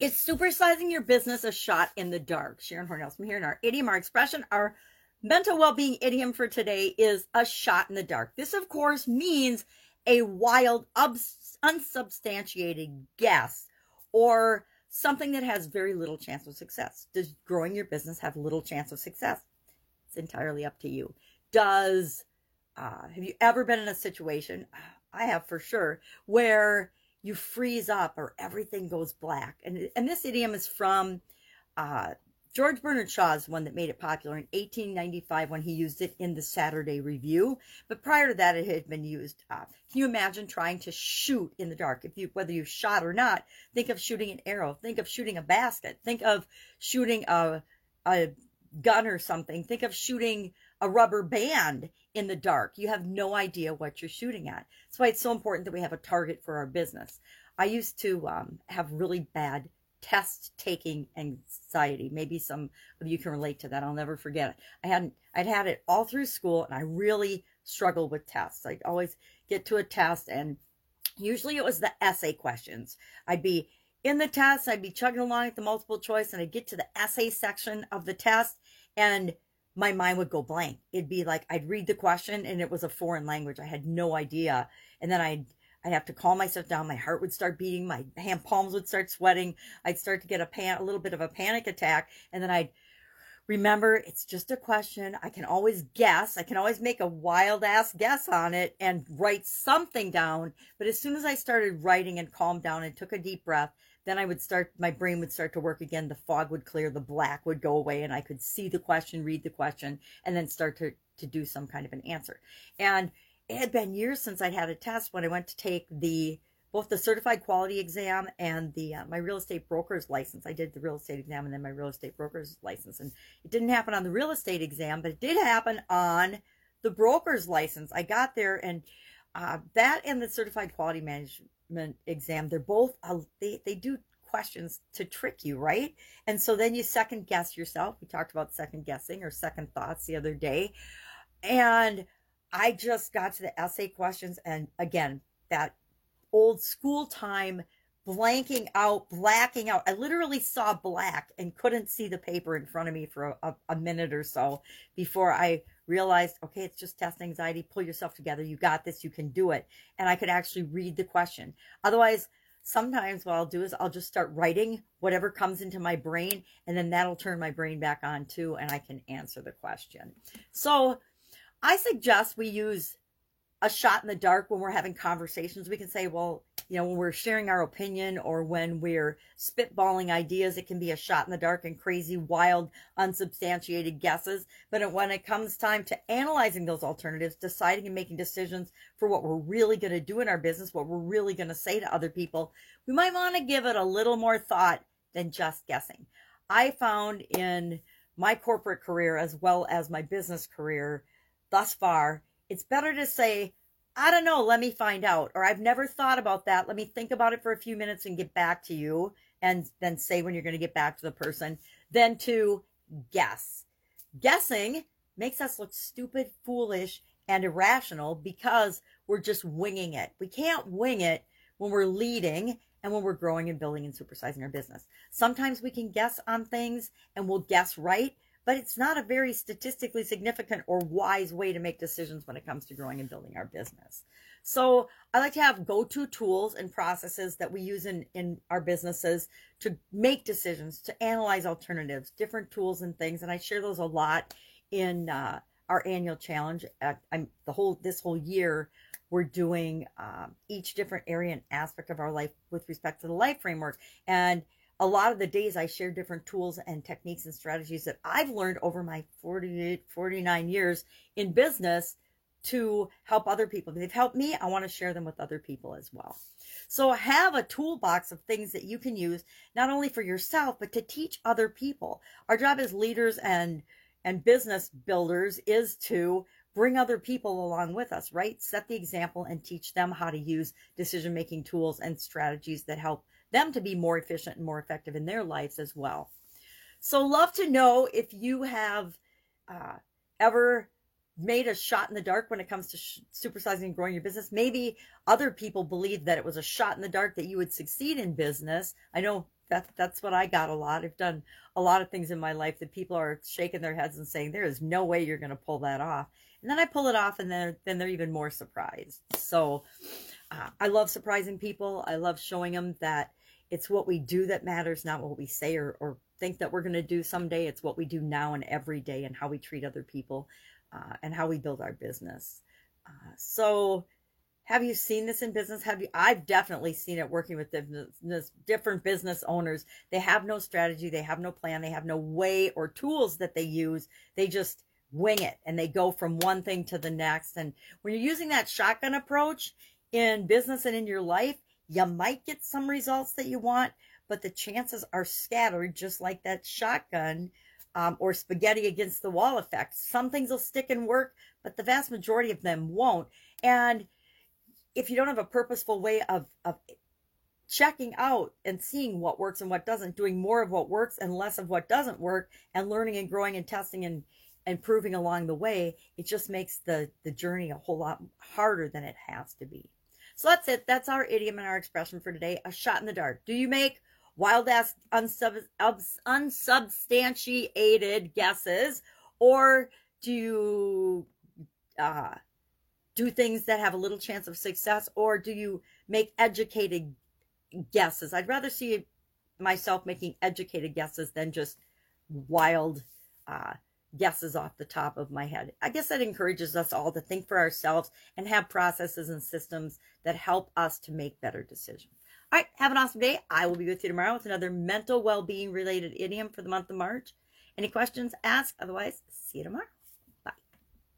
Is supersizing your business a shot in the dark? Sharon Hornell from here in our idiom, our expression, our mental well-being idiom for today is a shot in the dark. This, of course, means a wild, unsubstantiated guess or something that has very little chance of success. Does growing your business have little chance of success? It's entirely up to you. Does uh, have you ever been in a situation? I have for sure, where you freeze up or everything goes black. And, and this idiom is from uh, George Bernard Shaw's one that made it popular in 1895 when he used it in the Saturday Review. But prior to that, it had been used. Uh, can you imagine trying to shoot in the dark? If you, whether you shot or not, think of shooting an arrow. Think of shooting a basket. Think of shooting a, a gun or something. Think of shooting a rubber band in the dark. You have no idea what you're shooting at. That's why it's so important that we have a target for our business. I used to um, have really bad test taking anxiety. Maybe some of you can relate to that. I'll never forget it. I hadn't, I'd had it all through school and I really struggled with tests. I'd always get to a test and usually it was the essay questions. I'd be in the test, I'd be chugging along at the multiple choice and I'd get to the essay section of the test and my mind would go blank. It'd be like I'd read the question and it was a foreign language. I had no idea. And then I'd I'd have to calm myself down. My heart would start beating. My hand palms would start sweating. I'd start to get a pan, a little bit of a panic attack. And then I'd remember it's just a question. I can always guess. I can always make a wild ass guess on it and write something down. But as soon as I started writing and calmed down and took a deep breath, then I would start, my brain would start to work again. The fog would clear, the black would go away, and I could see the question, read the question, and then start to, to do some kind of an answer. And it had been years since I'd had a test when I went to take the both the certified quality exam and the uh, my real estate broker's license. I did the real estate exam and then my real estate broker's license, and it didn't happen on the real estate exam, but it did happen on the broker's license. I got there and uh, that and the certified quality management exam, they're both, uh, they, they do questions to trick you, right? And so then you second guess yourself. We talked about second guessing or second thoughts the other day. And I just got to the essay questions. And again, that old school time blanking out, blacking out. I literally saw black and couldn't see the paper in front of me for a, a, minute or so before I realized, okay, it's just test anxiety. Pull yourself together. You got this. You can do it. And I could actually read the question. Otherwise, sometimes what I'll do is I'll just start writing whatever comes into my brain, and then that'll turn my brain back on too, and I can answer the question. So I suggest we use a shot in the dark when we're having conversations. We can say, well, you know, when we're sharing our opinion or when we're spitballing ideas, it can be a shot in the dark and crazy, wild, unsubstantiated guesses. But when it comes time to analyzing those alternatives, deciding and making decisions for what we're really going to do in our business, what we're really going to say to other people, we might want to give it a little more thought than just guessing. I found in my corporate career as well as my business career thus far, it's better to say, I don't know, let me find out. Or I've never thought about that. Let me think about it for a few minutes and get back to you. And then say when you're going to get back to the person. Then to guess. Guessing makes us look stupid, foolish, and irrational because we're just winging it. We can't wing it when we're leading and when we're growing and building and supersizing our business. Sometimes we can guess on things and we'll guess right, but it's not a very statistically significant or wise way to make decisions when it comes to growing and building our business. So I like to have go-to tools and processes that we use in, in our businesses to make decisions, to analyze alternatives, different tools and things. And I share those a lot in uh, our annual challenge. At, I'm the whole, this whole year, we're doing um, each different area and aspect of our life with respect to the life framework. And a lot of the days I share different tools and techniques and strategies that I've learned over my 48, 49 years in business to help other people. They've helped me. I want to share them with other people as well. So have a toolbox of things that you can use not only for yourself, but to teach other people. Our job as leaders and, and business builders is to bring other people along with us, right? Set the example and teach them how to use decision making tools and strategies that help them to be more efficient and more effective in their lives as well. So love to know if you have uh, ever made a shot in the dark when it comes to sh- supersizing and growing your business. Maybe other people believe that it was a shot in the dark that you would succeed in business. I know that that's what I got a lot. I've done a lot of things in my life that people are shaking their heads and saying there is no way you're going to pull that off. And then I pull it off, and then then they're even more surprised. So uh, I love surprising people. I love showing them that it's what we do that matters, not what we say or, or think that we're going to do someday. It's what we do now and every day, and how we treat other people, uh, and how we build our business. Uh, so have you seen this in business? Have you? I've definitely seen it working with business, different business owners. They have no strategy, they have no plan, they have no way or tools that they use. They just wing it and they go from one thing to the next. And when you're using that shotgun approach in business and in your life, you might get some results that you want, but the chances are scattered, just like that shotgun um, or spaghetti against the wall effect. Some things will stick and work, but the vast majority of them won't. And if you don't have a purposeful way of, of checking out and seeing what works and what doesn't, doing more of what works and less of what doesn't work, and learning and growing and testing and and proving along the way, it just makes the, the journey a whole lot harder than it has to be. So that's it. That's our idiom and our expression for today. A shot in the dark. Do you make wild ass unsub- unsubstantiated guesses or do you uh, do things that have a little chance of success or do you make educated guesses? I'd rather see myself making educated guesses than just wild uh, guesses off the top of my head. I guess that encourages us all to think for ourselves and have processes and systems that help us to make better decisions. All right have an awesome day. I will be with you tomorrow with another mental well-being related idiom for the month of march. Any questions ask. Otherwise see you tomorrow